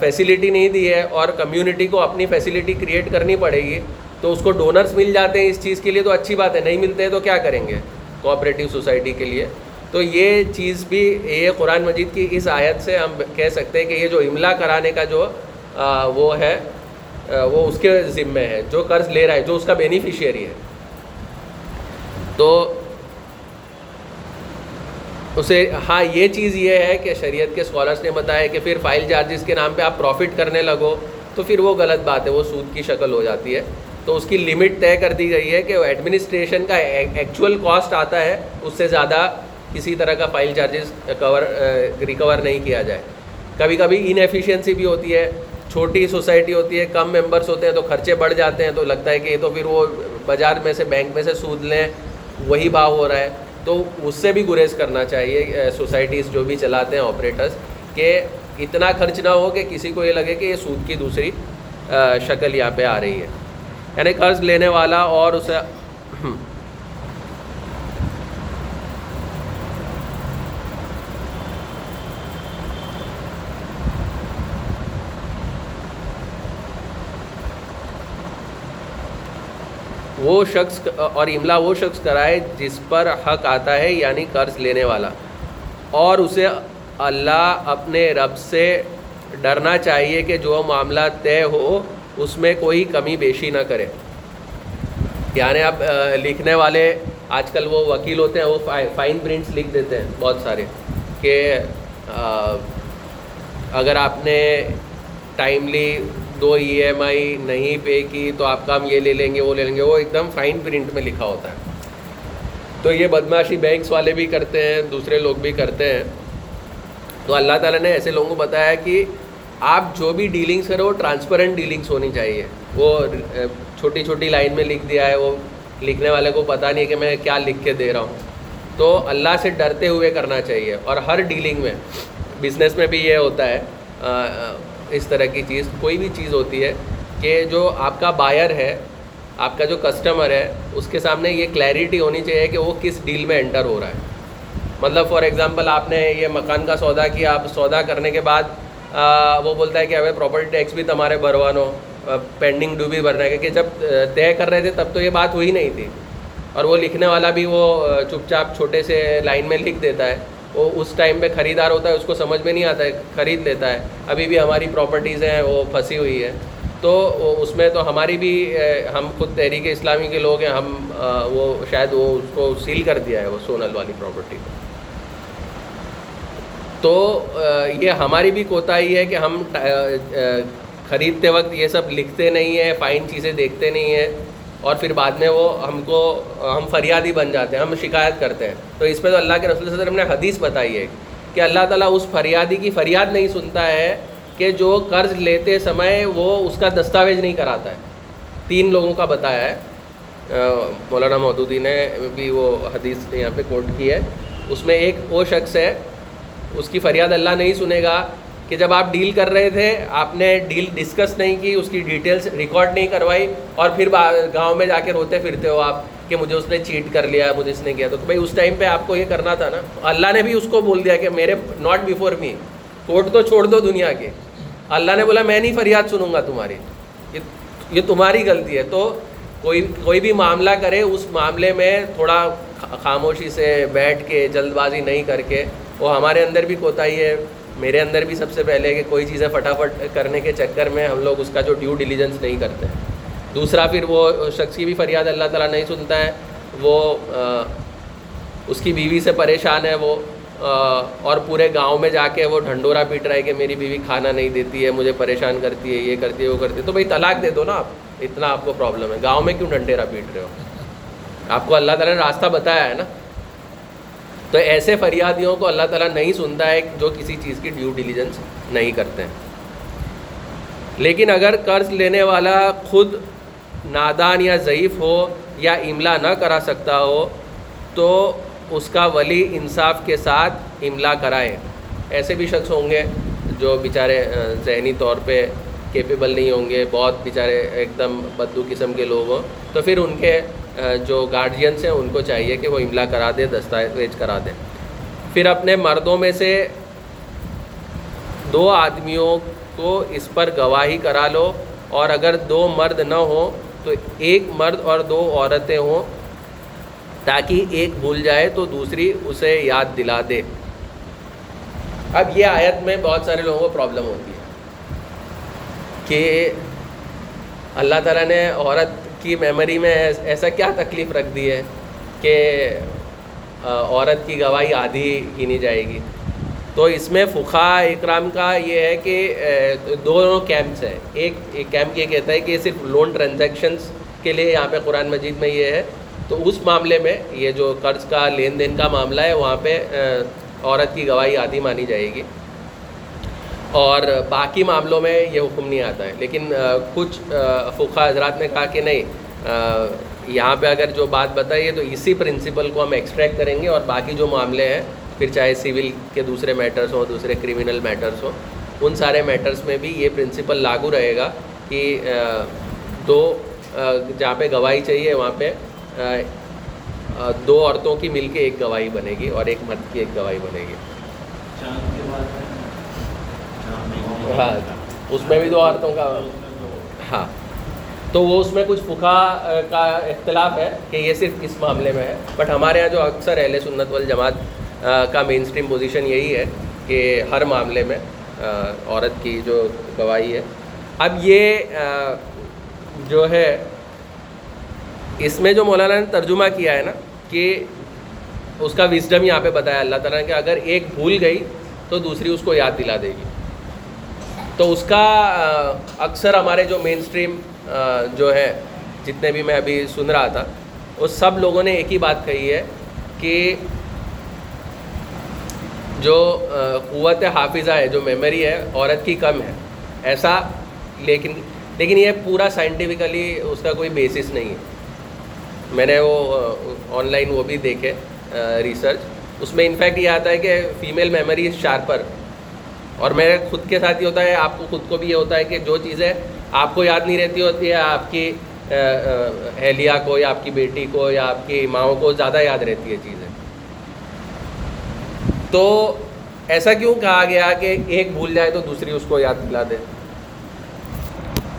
[SPEAKER 1] فیسیلیٹی نہیں دی ہے اور کمیونٹی کو اپنی فیسیلیٹی کریٹ کرنی پڑے گی، تو اس کو ڈونرس مل جاتے ہیں اس چیز کے لیے، تو اچھی بات ہے، نہیں ملتے ہیں تو کیا کریں گے؟ کوآپریٹیو سوسائٹی کے لیے۔ تو یہ چیز بھی یہ قرآن مجید کی اس آیت سے ہم کہہ سکتے ہیں کہ یہ جو املا کرانے کا جو آ, وہ ہے آ, وہ اس کے ذمے ہے جو قرض لے رہا ہے جو اس کا بینیفیشیری ہے۔ تو اسے ہاں یہ چیز یہ ہے کہ شریعت کے اسکالرس نے بتایا کہ پھر فائل چارجز کے نام پہ آپ پروفٹ کرنے لگو تو پھر وہ غلط بات ہے وہ سود کی شکل ہو جاتی ہے۔ تو اس کی لمٹ طے کر دی گئی ہے کہ ایڈمنسٹریشن کا ایکچوئل کاسٹ آتا ہے، اس سے زیادہ کسی طرح کا فائل چارجز کور ریکور نہیں کیا جائے۔ کبھی کبھی انیفیشینسی بھی ہوتی ہے، چھوٹی سوسائٹی ہوتی ہے، کم ممبرس ہوتے ہیں تو خرچے بڑھ جاتے ہیں تو لگتا ہے کہ یہ تو پھر وہ بازار میں سے بینک میں سے سود لیں، وہی بھاؤ ہو رہا ہے۔ تو اس سے بھی گریز کرنا چاہیے سوسائٹیز جو بھی چلاتے ہیں آپریٹرس کہ اتنا خرچ نہ ہو کہ کسی کو یہ لگے کہ یہ سود کی دوسری شکل یہاں پہ آ رہی ہے۔ یعنی قرض لینے والا اور اسے وہ شخص اور املا وہ شخص کرائے جس پر حق آتا ہے یعنی قرض لینے والا۔ اور اسے اللہ اپنے رب سے ڈرنا چاہیے کہ جو معاملہ طے ہو اس میں کوئی کمی بیشی نہ کرے۔ یعنی اب لکھنے والے آج کل وہ وکیل ہوتے ہیں، وہ فائن پرنٹس لکھ دیتے ہیں بہت سارے کہ اگر آپ نے ٹائملی دو ای ایم آئی نہیں پے کی تو آپ کا ہم یہ لے لیں گے، وہ لے لیں گے، وہ ایک دم فائن پرنٹ میں لکھا ہوتا ہے۔ تو یہ بدماشی بینکس والے بھی کرتے ہیں، دوسرے لوگ بھی کرتے ہیں۔ تو اللہ تعالیٰ نے ایسے لوگوں کو بتایا کہ آپ جو بھی ڈیلنگس کرو وہ ٹرانسپیرنٹ ڈیلنگس ہونی چاہیے۔ وہ چھوٹی چھوٹی لائن میں لکھ دیا ہے، وہ لکھنے والے کو پتہ نہیں ہے کہ میں کیا لکھ کے دے رہا ہوں۔ تو اللہ سے ڈرتے ہوئے کرنا چاہیے۔ اور ہر ڈیلنگ میں بزنس میں بھی یہ ہوتا ہے اس طرح کی چیز، کوئی بھی چیز ہوتی ہے کہ جو آپ کا بائر ہے، آپ کا جو کسٹمر ہے، اس کے سامنے یہ کلیئرٹی ہونی چاہیے کہ وہ کس ڈیل میں انٹر ہو رہا ہے۔ مطلب فار ایگزامپل آپ نے یہ مکان کا سودا کیا، آپ سودا کرنے کے بعد وہ بولتا ہے کہ ابھی پراپرٹی ٹیکس بھی تمہارے بھروانو پینڈنگ ڈیو بھی بھرنا ہے کہ جب طے کر رہے تھے تب تو یہ بات ہوئی نہیں تھی۔ اور وہ لکھنے والا بھی وہ چپ چاپ چھوٹے سے لائن میں لکھ دیتا ہے۔ وہ اس ٹائم پہ خریدار ہوتا ہے، اس کو سمجھ میں نہیں آتا ہے، خرید لیتا ہے۔ ابھی بھی ہماری پراپرٹیز ہیں، وہ پھنسی ہوئی ہے۔ تو اس میں تو ہماری بھی ہم خود تحریک اسلامی کے لوگ ہیں، ہم وہ شاید وہ اس کو سیل کر دیا ہے، وہ سونل والی پراپرٹی کو۔ تو یہ ہماری بھی کوتاہی ہے کہ ہم خریدتے وقت یہ سب لکھتے نہیں ہیں، فائن چیزیں دیکھتے نہیں ہیں، اور پھر بعد میں وہ ہم کو، ہم فریادی بن جاتے ہیں، ہم شکایت کرتے ہیں۔ تو اس پہ تو اللہ کے رسول صلی اللہ علیہ وسلم نے حدیث بتائی ہے کہ اللہ تعالیٰ اس فریادی کی فریاد نہیں سنتا ہے کہ جو قرض لیتے سمے وہ اس کا دستاویز نہیں کراتا ہے۔ تین لوگوں کا بتایا ہے۔ مولانا مودودی نے بھی وہ حدیث یہاں پہ کوٹ کی ہے۔ اس میں ایک وہ شخص ہے اس کی فریاد اللہ نہیں سنے گا کہ جب آپ ڈیل کر رہے تھے، آپ نے ڈیل ڈسکس نہیں کی، اس کی ڈیٹیلس ریکارڈ نہیں کروائی اور پھر گاؤں میں جا کے روتے پھرتے ہو آپ کہ مجھے اس نے چیٹ کر لیا، مجھے اس نے کیا۔ تو بھائی اس ٹائم پہ آپ کو یہ کرنا تھا نا۔ اللہ نے بھی اس کو بول دیا کہ میرے ناٹ بیفور می کورٹ تو چھوڑ دو دنیا کے۔ اللہ نے بولا میں نہیں فریاد سنوں گا تمہاری۔ یہ یہ تمہاری غلطی ہے۔ تو کوئی کوئی بھی معاملہ کرے، اس معاملے میں تھوڑا خاموشی سے بیٹھ کے، جلد بازی نہیں کر کے وہ ہمارے اندر بھی کوتاہی ہے۔ میرے اندر بھی سب سے پہلے کہ کوئی چیزیں فٹافٹ کرنے کے چکر میں ہم لوگ اس کا جو ڈیو ڈیلیجنس نہیں کرتے۔ دوسرا پھر وہ شخص کی بھی فریاد اللہ تعالیٰ نہیں سنتا ہے۔ وہ اس کی بیوی سے پریشان ہے۔ وہ اور پورے گاؤں میں جا کے وہ ڈھنڈورا پیٹ رہا ہے کہ میری بیوی کھانا نہیں دیتی ہے، مجھے پریشان کرتی ہے، یہ کرتی ہے، وہ کرتی ہے۔ تو بھائی طلاق دے دو نا آپ۔ اتنا آپ کو پرابلم ہے۔ گاؤں میں کیوں ڈھنڈیرا پیٹ رہے ہو؟ آپ کو اللہ تعالیٰ نے راستہ بتایا ہے نا۔ تو ایسے فریادیوں کو اللہ تعالیٰ نہیں سنتا ہے جو کسی چیز کی ڈیو ڈیلیجنس نہیں کرتے ہیں۔ لیکن اگر قرض لینے والا خود نادان یا ضعیف ہو یا املا نہ کرا سکتا ہو، تو اس کا ولی انصاف کے ساتھ املا کرائے ایسے بھی شخص ہوں گے جو بیچارے ذہنی طور پہ کیپیبل نہیں ہوں گے، بہت بیچارے ایک دم بدو قسم کے لوگ ہوں۔ تو پھر ان کے جو گارجینس ہیں، ان کو چاہیے کہ وہ املا کرا دیں، دستاویز کرا دیں۔ پھر اپنے مردوں میں سے دو آدمیوں کو اس پر گواہی کرا لو اور اگر دو مرد نہ ہوں تو ایک مرد اور دو عورتیں ہوں، تاکہ ایک بھول جائے تو دوسری اسے یاد دلا دے۔ اب یہ آیت میں بہت سارے لوگوں کو پرابلم ہوتی ہے کہ اللہ تعالیٰ نے عورت کی میموری میں ایسا کیا تکلیف رکھ دی ہے کہ عورت کی گواہی آدھی ہی نہیں جائے گی؟ تو اس میں فقا اکرام کا یہ ہے کہ دونوں کیمپس ہیں۔ ایک ایک کیمپ یہ کہتا ہے کہ یہ صرف لون ٹرانزیکشنس کے لیے یہاں پہ قرآن مجید میں یہ ہے۔ تو اس معاملے میں یہ جو قرض کا، لین دین کا معاملہ ہے، وہاں پہ عورت کی گواہی آدھی مانی جائے گی۔ اور باقی معاملوں میں یہ حکم نہیں آتا ہے۔ لیکن کچھ فقہ حضرات نے کہا کہ نہیں یہاں پہ اگر جو بات بتائی ہے تو اسی پرنسپل کو ہم ایکسٹریکٹ کریں گے اور باقی جو معاملے ہیں، پھر چاہے سول کے دوسرے میٹرس ہوں، دوسرے کرمنل میٹرس ہوں، ان سارے میٹرس میں بھی یہ پرنسپل لاگو رہے گا کہ دو جہاں پہ گواہی چاہیے، وہاں پہ دو عورتوں کی مل کے ایک گواہی بنے گی اور ایک مرد کی ایک گواہی بنے گی۔ ہاں اس میں بھی دو عورتوں کا ہاں۔ تو وہ اس میں کچھ فقا کا اختلاف ہے کہ یہ صرف اس معاملے میں ہے۔ بٹ ہمارے یہاں جو اکثر اہل سنت والجماعت کا مین اسٹریم پوزیشن یہی ہے کہ ہر معاملے میں عورت کی جو گواہی ہے۔ اب یہ جو ہے، اس میں جو مولانا نے ترجمہ کیا ہے نا، کہ اس کا وزڈم یہاں پہ بتایا اللہ تعالیٰ نے کہ اگر ایک بھول گئی تو دوسری اس کو یاد دلا دے گی۔ تو اس کا اکثر ہمارے جو مین اسٹریم جو ہے، جتنے بھی میں ابھی سن رہا تھا، وہ سب لوگوں نے ایک ہی بات کہی ہے کہ جو قوت حافظہ ہے، جو میموری ہے، عورت کی کم ہے۔ ایسا، لیکن لیکن یہ پورا سائنٹیفکلی اس کا کوئی بیسس نہیں ہے۔ میں نے وہ آن لائن وہ بھی دیکھے ریسرچ اس میں انفیکٹ یہ آتا ہے کہ فیمیل میموری شارپر اور میرے خود کے ساتھ یہ ہوتا ہے، آپ کو خود کو بھی یہ ہوتا ہے کہ جو چیزیں آپ کو یاد نہیں رہتی ہوتی ہے آپ کی اہلیہ کو، یا آپ کی بیٹی کو، یا آپ کی ماؤں کو زیادہ یاد رہتی ہے چیزیں۔ تو ایسا کیوں کہا گیا کہ ایک بھول جائے تو دوسری اس کو یاد دلا دے؟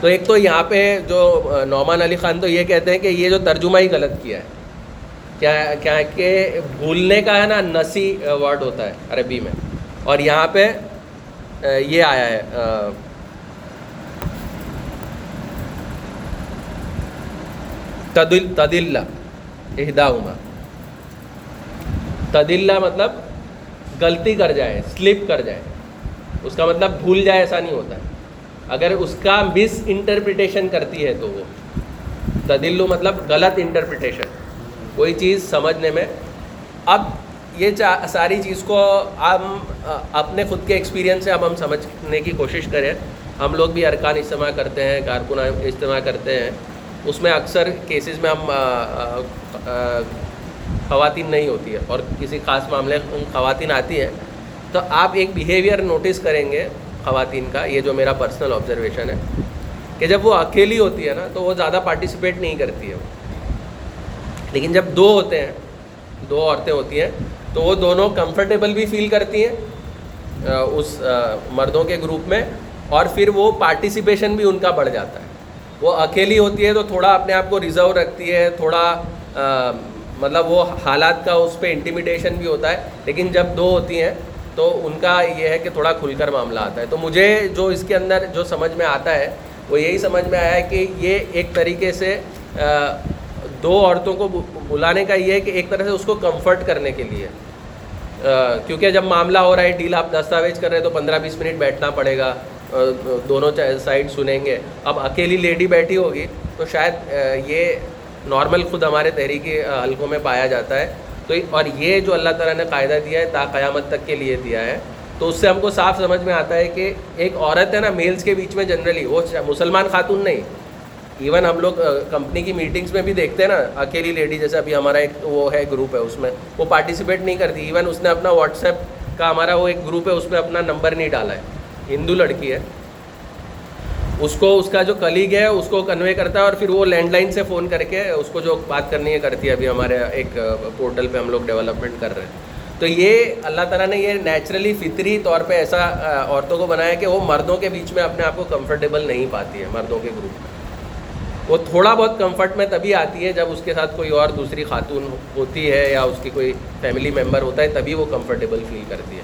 [SPEAKER 1] تو ایک تو یہاں پہ جو نعمان علی خان تو یہ کہتے ہیں کہ یہ جو ترجمہ ہی غلط کیا ہے۔ کیا کیا کہ بھولنے کا ہے نا، نسی ورڈ ہوتا ہے عربی میں۔ اور یہاں پہ یہ آیا ہے تدل تدلہ اہداؤما تدلہ مطلب غلطی کر جائے سلپ کر جائے۔ اس کا مطلب بھول جائے، ایسا نہیں ہوتا۔ ہے اگر اس کا مس انٹرپریٹیشن کرتی ہے تو وہ۔ تدلو مطلب غلط انٹرپریٹیشن کوئی چیز سمجھنے میں اب یہ ساری چیز کو ہم اپنے خود کے ایکسپیرینس سے اب ہم سمجھنے کی کوشش کریں۔ ہم لوگ بھی ارکان اجتماع کرتے ہیں کارکن اجتماع کرتے ہیں۔ اس میں اکثر کیسز میں ہم خواتین نہیں ہوتی ہے اور کسی خاص معاملے خواتین آتی ہیں۔ تو آپ ایک بیہیویئر نوٹس کریں گے خواتین کا، یہ جو میرا پرسنل آبزرویشن ہے، کہ جب وہ اکیلی ہوتی ہے نا، تو وہ زیادہ پارٹیسپیٹ نہیں کرتی ہے۔ لیکن جب دو ہوتے ہیں، دو عورتیں ہوتی ہیں تو وہ دونوں کمفرٹیبل بھی فیل کرتی ہیں اس مردوں کے گروپ میں اور پھر وہ پارٹیسپیشن بھی ان کا بڑھ جاتا ہے۔ وہ اکیلی ہوتی ہے تو تھوڑا اپنے آپ کو ریزرو رکھتی ہے تھوڑا آ، مطلب وہ حالات کا اس پہ انٹیمیڈیشن بھی ہوتا ہے۔ لیکن جب دو ہوتی ہیں تو ان کا یہ ہے کہ تھوڑا کھل کر معاملہ آتا ہے۔ تو مجھے جو اس کے اندر جو سمجھ میں آتا ہے وہ یہی سمجھ میں آیا ہے کہ یہ ایک طریقے سے آ، دو عورتوں کو بلانے کا یہ ہے کہ ایک طرح سے اس کو کمفرٹ کرنے کے لیے۔ کیونکہ جب معاملہ ہو رہا ہے، ڈیل آپ دستاویز کر رہے ہیں تو پندرہ بیس منٹ بیٹھنا پڑے گا۔ دونوں سائڈ سنیں گے۔ اب اکیلی لیڈی بیٹھی ہوگی تو شاید یہ نارمل خود ہمارے تحریکی حلقوں میں پایا جاتا ہے۔ تو اور یہ جو اللہ تعالیٰ نے قاعدہ دیا ہے، تا قیامت تک کے لیے دیا ہے۔ تو اس سے ہم کو صاف سمجھ میں آتا ہے کہ ایک عورت ہے نا، میلز کے بیچ میں جنرلی، وہ مسلمان خاتون نہیں۔ ایون ہم لوگ کمپنی کی میٹنگس میں بھی دیکھتے ہیں نا، اکیلی لیڈی جیسے ابھی ہمارا ایک وہ ہے گروپ ہے اس میں، وہ پارٹیسپیٹ نہیں کرتی. ایون اس نے اپنا واٹس ایپ کا ہمارا وہ ایک گروپ ہے، اس میں اپنا نمبر نہیں ڈالا ہے. ہندو لڑکی ہے. اس کو اس کا جو کلیگ ہے، اس کو کنوے کرتا ہے اور پھر وہ لینڈ لائن سے فون کر کے اس کو جو بات کرنی ہے کرتی ہے ابھی ہمارے ایک پورٹل پہ ہم لوگ ڈیولپمنٹ کر رہے ہیں. تو یہ اللہ تعالیٰ نے یہ نیچرلی فطری طور پہ ایسا عورتوں کو بنایا کہ وہ مردوں کے بیچ میں اپنے آپ کو کمفرٹیبل نہیں پاتی ہے، مردوں کے گروپ میں. وہ تھوڑا بہت کمفرٹ میں تبھی آتی ہے جب اس کے ساتھ کوئی اور دوسری خاتون ہوتی ہے یا اس کی کوئی فیملی ممبر ہوتا ہے، تبھی وہ کمفرٹیبل فیل کرتی ہے۔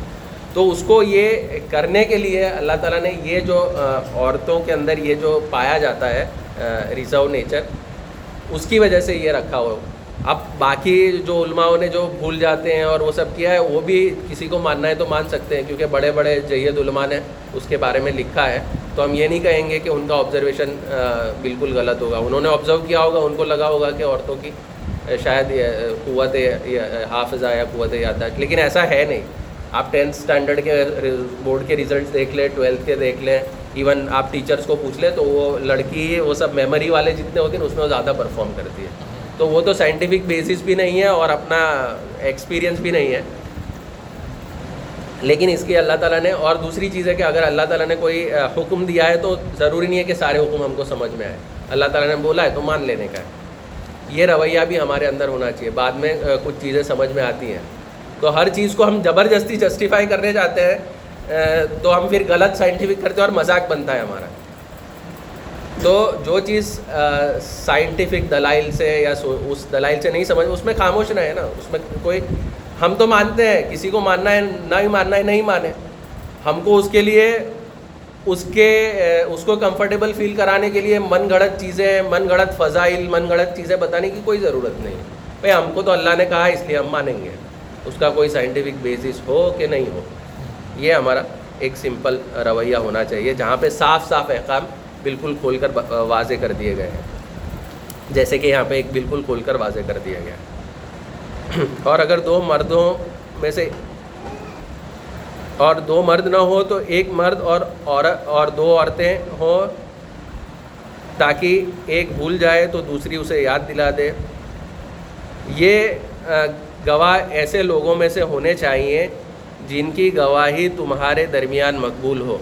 [SPEAKER 1] تو اس کو یہ کرنے کے لیے اللہ تعالیٰ نے یہ جو عورتوں کے اندر یہ جو پایا جاتا ہے ریزرو نیچر، اس کی وجہ سے یہ رکھا ہوا۔ اب باقی جو علماؤں نے جو بھول جاتے ہیں اور وہ سب کیا ہے، وہ بھی کسی کو ماننا ہے تو مان سکتے ہیں، کیونکہ بڑے بڑے جید علماء نے اس کے بارے میں لکھا ہے۔ تو ہم یہ نہیں کہیں گے کہ ان کا آبزرویشن بالکل غلط ہوگا۔ انہوں نے آبزرو کیا ہوگا، ان کو لگا ہوگا کہ عورتوں کی شاید یہ قوت حافظہ یا قوت یادداشت لیکن ایسا ہے نہیں۔ آپ ٹینتھ اسٹینڈرڈ کے بورڈ کے ریزلٹس دیکھ لیں ٹویلتھ کے دیکھ لیں ایون آپ ٹیچرس کو پوچھ لیں تو وہ لڑکی، وہ سب میموری والے جتنے ہوتے ہیں، اس میں وہ زیادہ پرفارم کرتی ہے۔ تو وہ تو سائنٹیفک بیسس بھی نہیں ہے اور اپنا ایکسپیرینس بھی نہیں ہے۔ لیکن اس کی اللہ تعالیٰ نے اور دوسری چیز ہے کہ اگر اللہ تعالیٰ نے کوئی حکم دیا ہے تو ضروری نہیں ہے کہ سارے حکم ہم کو سمجھ میں آئے۔ اللہ تعالیٰ نے بولا ہے تو مان لینے کا ہے۔ یہ رویہ بھی ہمارے اندر ہونا چاہیے۔ بعد میں کچھ چیزیں سمجھ میں آتی ہیں۔ تو ہر چیز کو ہم زبردستی جسٹیفائی کرنے جاتے ہیں تو ہم پھر غلط سائنٹیفک کرتے ہیں اور مذاق بنتا ہے ہمارا۔ تو جو چیز سائنٹیفک دلائل سے یا سو- اس دلائل سے نہیں سمجھ، اس میں خاموش رہے نا، اس میں کوئی، ہم تو مانتے ہیں، کسی کو ماننا ہے، نہ ہی ماننا ہے، نہیں مانے، ہم کو اس کے لیے، اس کے اس کو کمفرٹیبل فیل کرانے کے لیے من گھڑت چیزیں، من گھڑت فضائل، من گھڑت چیزیں بتانے کی کوئی ضرورت نہیں۔ بھائی، ہم کو تو اللہ نے کہا، اس لیے ہم مانیں گے۔ اس کا کوئی سائنٹیفک بیسس ہو کہ نہیں ہو، یہ ہمارا ایک سمپل رویہ ہونا چاہیے، جہاں پہ صاف صاف احکام بالکل کھول کر واضح کر دیے گئے ہیں۔ جیسے کہ یہاں پہ ایک بالکل کھول کر واضح کر دیا گیا۔ ہے اور اگر دو مردوں میں سے اور دو مرد نہ ہو تو ایک مرد اور عورت اور دو عورتیں ہوں تاکہ ایک بھول جائے تو دوسری اسے یاد دلا دے۔ یہ گواہ ایسے لوگوں میں سے ہونے چاہیے جن کی گواہی تمہارے درمیان مقبول ہو۔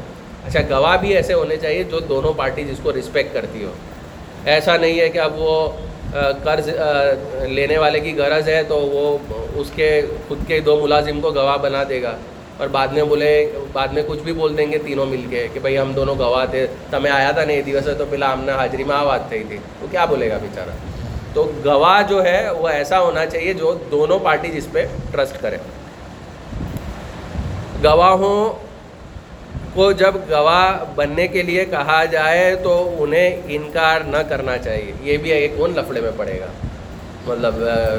[SPEAKER 1] اچھا گواہ بھی ایسے ہونے چاہیے جو دونوں پارٹی جس کو رسپیکٹ کرتی ہو۔ ایسا نہیں ہے کہ اب وہ قرض لینے والے کی غرض ہے تو وہ اس کے، خود کے دو ملازم کو گواہ بنا دے گا۔ اور بعد میں بولے، بعد میں کچھ بھی بول دیں گے تینوں مل کے کہ بھائی ہم دونوں گواہ تھے۔ تمہیں آیا تھا نہیں دیوس ہے تو پہلا ہم نے حاضری میں آواز تھی تھی تو کیا بولے گا بیچارہ؟ تو گواہ جو ہے وہ ایسا ہونا چاہیے جو دونوں پارٹی جس پہ ٹرسٹ کرے۔ گواہوں کو جب گواہ بننے کے لیے کہا جائے تو انہیں انکار نہ کرنا چاہیے۔ یہ بھی ایک کون لفڑے میں پڑے گا؟ مطلب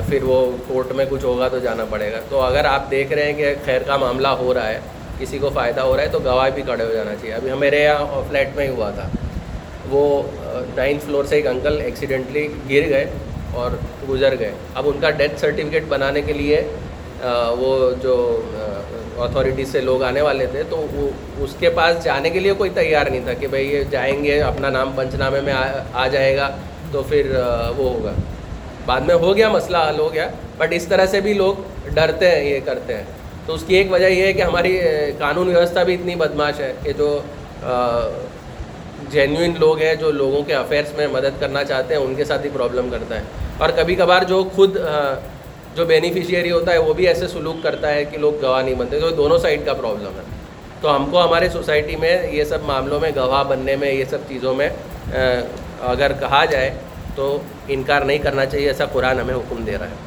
[SPEAKER 1] پھر وہ کورٹ میں کچھ ہوگا تو جانا پڑے گا۔ تو اگر آپ دیکھ رہے ہیں کہ خیر کا معاملہ ہو رہا ہے، کسی کو فائدہ ہو رہا ہے، تو گواہ بھی کھڑے ہو جانا چاہیے۔ ابھی میرے یہاں فلیٹ میں ہی ہوا تھا۔ وہ نائنتھ فلور سے ایک انکل ایکسیڈنٹلی گر گئے اور گزر گئے۔ اب ان کا ڈیتھ سرٹیفکیٹ بنانے کے لیے وہ جو اتھارٹیز سے لوگ آنے والے تھے تو وہ اس کے پاس جانے کے لیے کوئی تیار نہیں تھا کہ بھائی یہ جائیں گے اپنا نام پنچ نامے میں آ آ جائے گا تو پھر آ، وہ ہوگا۔ بعد میں ہو گیا مسئلہ حل ہو گیا۔ بٹ اس طرح سے بھی لوگ ڈرتے ہیں یہ کرتے ہیں۔ تو اس کی ایک وجہ یہ ہے کہ ہماری قانون ویوستھا بھی اتنی بدماش ہے کہ جو جینوئن لوگ ہیں جو لوگوں کے افیئرس میں مدد کرنا چاہتے ہیں ان کے ساتھ ہی پرابلم کرتا ہے۔ اور کبھی کبھار جو خود جو بینیفیشیری ہوتا ہے وہ بھی ایسے سلوک کرتا ہے کہ لوگ گواہ نہیں بنتے، تو دونوں سائڈ کا پرابلم ہے۔ تو ہم کو ہمارے سوسائٹی میں یہ سب معاملوں میں، گواہ بننے میں، یہ سب چیزوں میں اگر کہا جائے تو انکار نہیں کرنا چاہیے، ایسا قرآن ہمیں حکم دے رہا ہے۔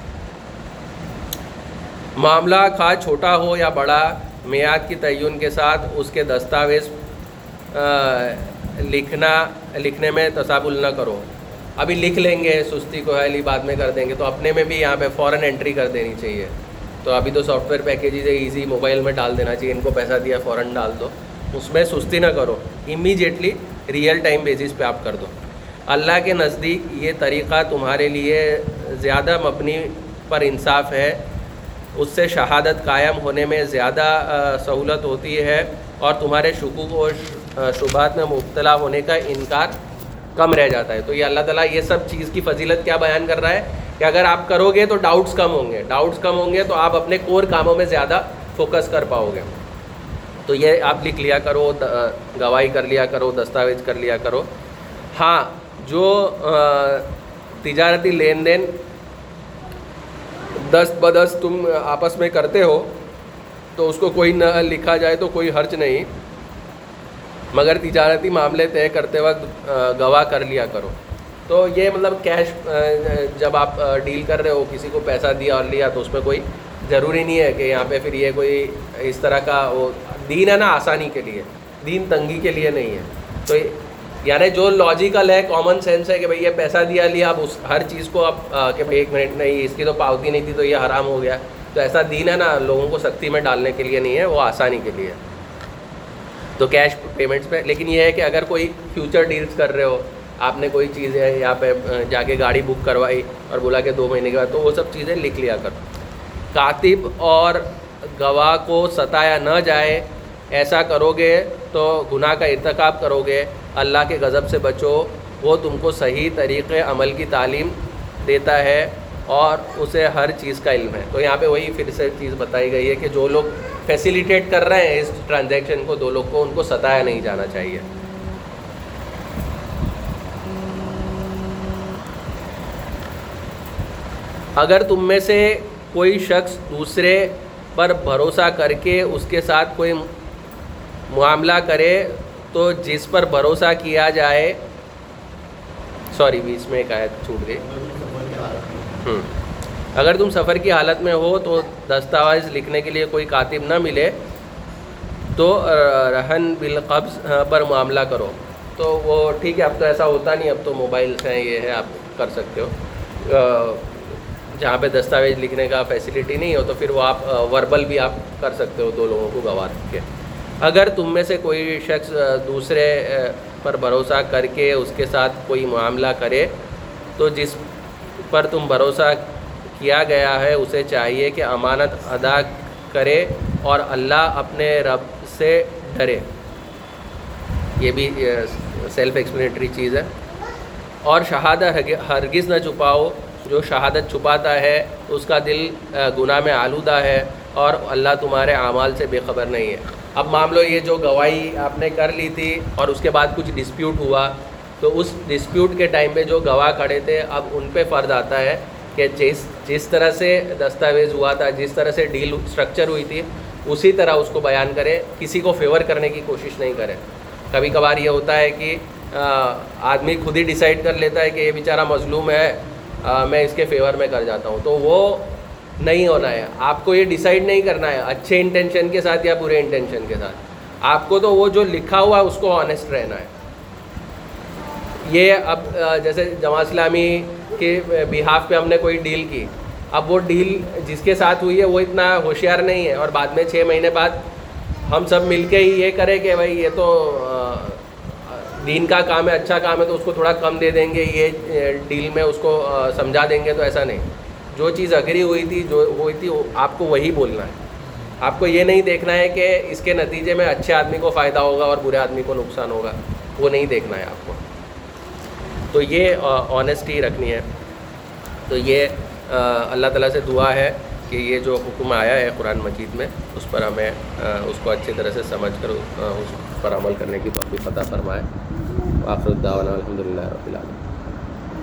[SPEAKER 1] معاملہ خواہ چھوٹا ہو یا بڑا، میعاد کی تعین کے ساتھ اس کے دستاویز لکھنا، لکھنے میں تصابل نہ کرو۔ ابھی لکھ لیں گے، سستی کو ہے بعد میں کر دیں گے، تو اپنے میں بھی یہاں پہ فوراً انٹری کر دینی چاہیے۔ تو ابھی تو سافٹ ویئر پیکیجز ہے ایزی موبائل میں ڈال دینا چاہیے، ان کو پیسہ دیا فوراً ڈال دو۔ اس میں سستی نہ کرو امیجیٹلی ریئل ٹائم بیسس پہ آپ کر دو۔ اللہ کے نزدیک یہ طریقہ تمہارے لیے زیادہ مبنی پر انصاف ہے۔ اس سے شہادت قائم ہونے میں زیادہ سہولت ہوتی ہے اور تمہارے شکوک و شبہات میں مبتلا ہونے کا انکار کم رہ جاتا ہے تو یہ اللہ تعالیٰ یہ سب چیز کی فضیلت کیا بیان کر رہا ہے کہ اگر آپ کرو گے تو ڈاؤٹس کم ہوں گے۔ ڈاؤٹس کم ہوں گے تو آپ اپنے کور کاموں میں زیادہ فوکس کر پاؤ گے۔ تو یہ آپ لکھ لیا کرو گواہی کر لیا کرو، دستاویز کر لیا کرو۔ ہاں جو تجارتی لین دین دست بدست تم آپس میں کرتے ہو تو اس کو کوئی نہ لکھا جائے تو کوئی حرچ نہیں۔ مگر تجارتی معاملے طے کرتے وقت گواہ کر لیا کرو۔ تو یہ مطلب کیش جب آپ ڈیل کر رہے ہو، کسی کو پیسہ دیا اور لیا، تو اس میں کوئی ضروری نہیں ہے کہ یہاں پہ پھر یہ کوئی اس طرح کا وہ، دین ہے نا آسانی کے لیے، دین تنگی کے لیے نہیں ہے۔ تو یعنی جو لاجیکل ہے کامن سینس ہے کہ بھائی یہ پیسہ دیا، لیا، اب اس، ہر چیز کو اب کہ بھائی ایک منٹ نہیں، اس کی تو پاوتی نہیں تھی تو یہ حرام ہو گیا۔ تو ایسا دین ہے نا، لوگوں کو سختی میں ڈالنے کے لیے نہیں ہے، وہ آسانی کے لیے۔ تو کیش پیمنٹس پہ لیکن یہ ہے کہ اگر کوئی فیوچر ڈیلس کر رہے ہو، آپ نے کوئی چیز ہے، یہاں پہ جا کے گاڑی بک کروائی اور بولا کہ دو مہینے کے بعد، تو وہ سب چیزیں لکھ لیا کر۔ کاتب اور گواہ کو ستایا نہ جائے، ایسا کرو گے تو گناہ کا ارتکاب کرو گے اللہ کے غضب سے بچو، وہ تم کو صحیح طریقے عمل کی تعلیم دیتا ہے۔ اور اسے ہر چیز کا علم ہے۔ تو یہاں پہ وہی پھر سے چیز بتائی گئی ہے کہ جو لوگ فیسیلیٹیٹ کر رہے ہیں اس ٹرانزیکشن کو، دو لوگ کو ان کو ستایا نہیں جانا چاہیے۔ اگر تم میں سے کوئی شخص دوسرے پر بھروسہ کر کے اس کے ساتھ کوئی معاملہ کرے تو جس پر بھروسہ کیا جائے، سوری، بیچ میں ایک آیت چھوٹ گئی۔ اگر تم سفر کی حالت میں ہو تو دستاویز لکھنے کے لیے کوئی کاتب نہ ملے تو رہن بالقبض ہاں، پر معاملہ کرو۔ تو وہ، ٹھیک ہے، اب تو ایسا ہوتا نہیں، اب تو موبائلس ہیں، یہ ہے، آپ کر سکتے ہو۔ جہاں پہ دستاویز لکھنے کا فیسلٹی نہیں ہو تو پھر وہ آپ وربل بھی آپ کر سکتے ہو دو لوگوں کو گواہ کے۔ اگر تم میں سے کوئی شخص دوسرے پر بھروسہ کر کے اس کے ساتھ کوئی معاملہ کرے تو جس پر تم بھروسہ کیا گیا ہے، اسے چاہیے کہ امانت ادا کرے اور اللہ اپنے رب سے ڈرے۔ یہ بھی سیلف ایکسپلینٹری چیز ہے۔ اور شہادت ہرگز نہ چھپاؤ۔ جو شہادت چھپاتا ہے، اس کا دل گناہ میں آلودہ ہے اور اللہ تمہارے اعمال سے بے خبر نہیں ہے۔ اب مان لو یہ جو گواہی آپ نے کر لی تھی اور اس کے بعد کچھ ڈسپیوٹ ہوا تو اس ڈسپیوٹ کے ٹائم پہ جو گواہ کھڑے تھے، اب ان پہ فرض آتا ہے کہ جس جس طرح سے دستاویز ہوا تھا، جس طرح سے ڈیل اسٹرکچر ہوئی تھی، اسی طرح اس کو بیان کرے، کسی کو فیور کرنے کی کوشش نہیں کرے۔ کبھی کبھار یہ ہوتا ہے کہ آدمی خود ہی ڈیسائیڈ کر لیتا ہے کہ یہ بیچارہ مظلوم ہے میں اس کے فیور میں کر جاتا ہوں۔ تو وہ نہیں ہونا ہے۔ آپ کو یہ ڈیسائیڈ نہیں کرنا ہے، اچھے انٹینشن کے ساتھ یا برے انٹینشن کے ساتھ۔ آپ کو تو وہ جو لکھا ہوا ہے، اس کو آنےسٹ رہنا ہے۔ یہ اب جیسے جماعت اسلامی کے بہاف پہ ہم نے کوئی ڈیل کی، اب وہ ڈیل جس کے ساتھ ہوئی ہے وہ اتنا ہوشیار نہیں ہے۔ اور بعد میں چھ مہینے بعد ہم سب مل کے ہی یہ کریں کہ بھائی یہ تو دین کا کام ہے اچھا کام ہے، تو اس کو تھوڑا کم دے دیں گے، یہ ڈیل میں اس کو سمجھا دیں گے، تو ایسا نہیں۔ جو چیز اگری ہوئی تھی، جو ہوئی تھی آپ کو وہی بولنا ہے۔ آپ کو یہ نہیں دیکھنا ہے کہ اس کے نتیجے میں اچھے آدمی کو فائدہ ہوگا اور برے آدمی کو نقصان ہوگا، وہ نہیں دیکھنا ہے آپ کو۔ تو یہ آنیسٹی رکھنی ہے۔ تو یہ اللہ تعالیٰ سے دعا ہے کہ یہ جو حکم آیا ہے قرآن مجید میں، اس پر ہمیں اس کو اچھی طرح سے سمجھ کر اس پر عمل کرنے کی توفیق فتح فرمائے۔ آخر الدعوانا الحمد للہ رب العالمین۔